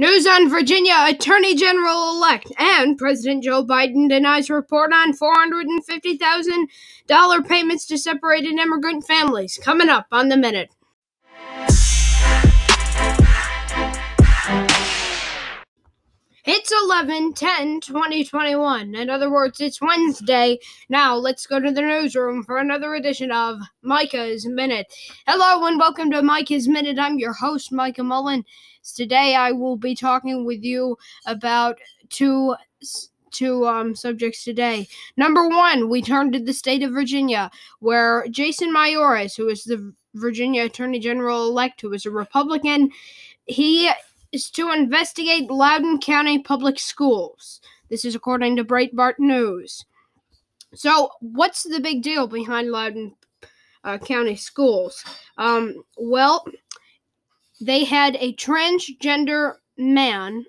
News on Virginia Attorney General elect and President Joe Biden denies report on $450,000 payments to separated immigrant families. Coming up on the minute. It's 11 10 2021. In other words, it's Wednesday. Now, let's go to the newsroom for another edition of Micah's Minute. Hello, and welcome to Micah's Minute. I'm your host, Micah Mullen. Today, I will be talking with you about two two um, subjects today. Number one, we turn to the state of Virginia, where Jason Miyares, who is the Virginia Attorney General elect, who is a Republican, he is to investigate Loudoun County Public Schools. This is according to Breitbart News. So, what's the big deal behind Loudoun uh, County Schools? Um, well, they had a transgender man.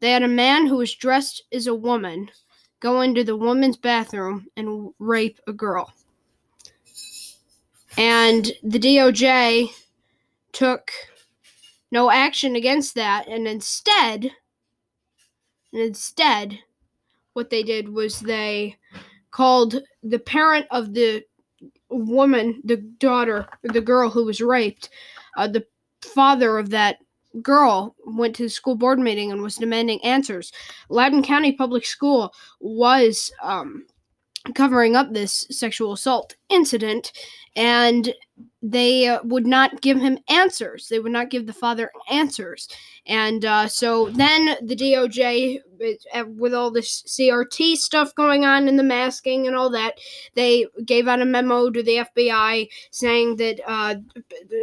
They had a man who was dressed as a woman go into the woman's bathroom and rape a girl. And the DOJ took no action against that and instead and instead what they did was they called the parent of the woman the daughter the girl who was raped uh, the father of that girl went to the school board meeting and was demanding answers. Loudoun county public school was um, covering up this sexual assault incident and they uh, would not give him answers. They would not give the father answers. And uh, so then the DOJ, uh, with all this CRT stuff going on and the masking and all that, they gave out a memo to the FBI saying that uh,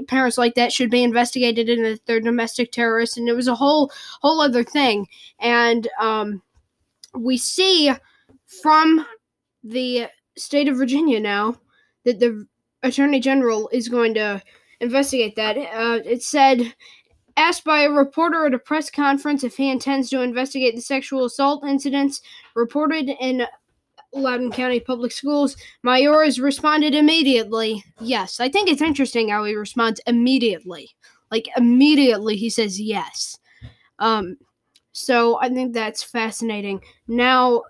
parents like that should be investigated and that they're domestic terrorists. And it was a whole whole other thing. And um, we see from the state of Virginia now that the attorney general is going to investigate that. Uh, it said, asked by a reporter at a press conference if he intends to investigate the sexual assault incidents reported in Loudoun County Public Schools, Miyares responded immediately, yes. I think it's interesting how he responds immediately. Like, immediately he says yes. Um, so I think that's fascinating. Now,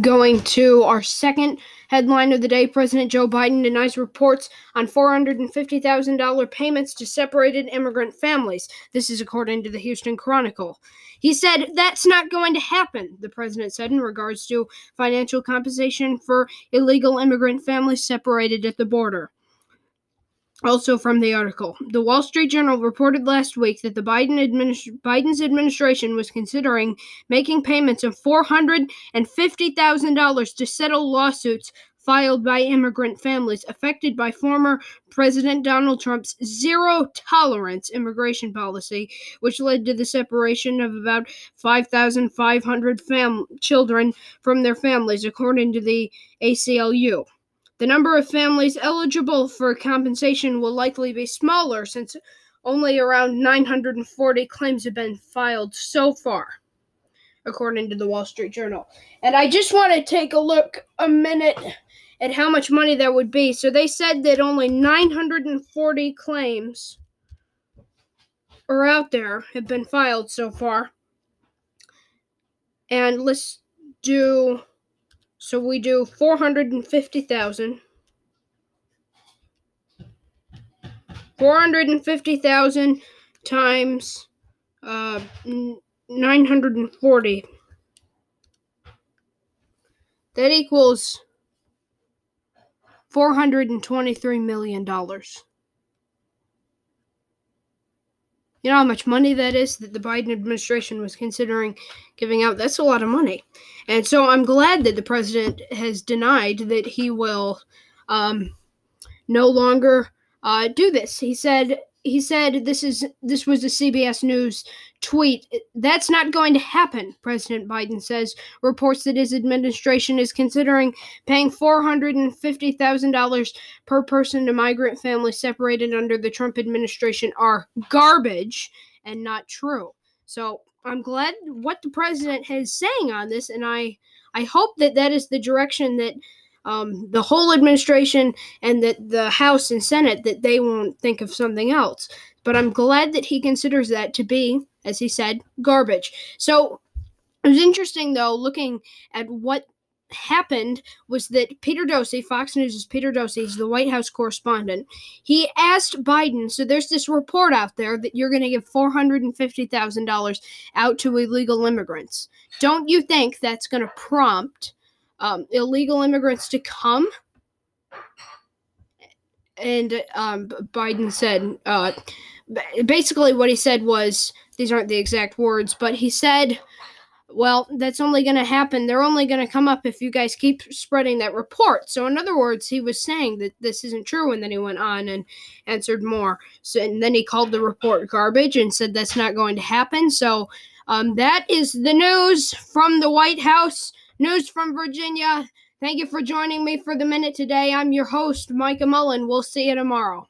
going to our second headline of the day President Joe Biden denies reports on $450,000 payments to separated immigrant families. This is according to the Houston Chronicle. He said that's not going to happen, the president said in regards to financial compensation for illegal immigrant families separated at the border. Also from the article, the Wall Street Journal reported last week that the Biden administ- Biden's administration was considering making payments of $450,000 to settle lawsuits filed by immigrant families affected by former President Donald Trump's zero tolerance immigration policy, which led to the separation of about 5,500 fam- children from their families, according to the ACLU. The number of families eligible for compensation will likely be smaller since only around 940 claims have been filed so far, according to the Wall Street Journal. And I just want to take a look a minute at how much money that would be. So they said that only 940 claims are out there, have been filed so far. And let's do so we do 450,000. 450,000 times uh, 940. That equals $423 million. You know how much money that is that the Biden administration was considering giving out? That's a lot of money. And so I'm glad that the president has denied that he will um, no longer uh, do this. He said he said this is this was a CBS News tweet. That's not going to happen, President Biden says. Reports that his administration is considering paying $450,000 per person to migrant families separated under the Trump administration are garbage and not true. So, I'm glad what the president is saying on this and I I hope that that is the direction that um, the whole administration and that the House and Senate that they won't think of something else. But I'm glad that he considers that to be as he said, garbage. So it was interesting, though, looking at what happened was that Peter Doocy, Fox News' is Peter Doocy, he's the White House correspondent. He asked Biden, so there's this report out there that you're going to give $450,000 out to illegal immigrants. Don't you think that's going to prompt um, illegal immigrants to come? And um, Biden said, uh, basically, what he said was these aren't the exact words, but he said, well, that's only going to happen. They're only going to come up if you guys keep spreading that report. So, in other words, he was saying that this isn't true, and then he went on and answered more. So, and then he called the report garbage and said that's not going to happen. So, um, that is the news from the White House, news from Virginia. Thank you for joining me for the minute today. I'm your host, Micah Mullen. We'll see you tomorrow.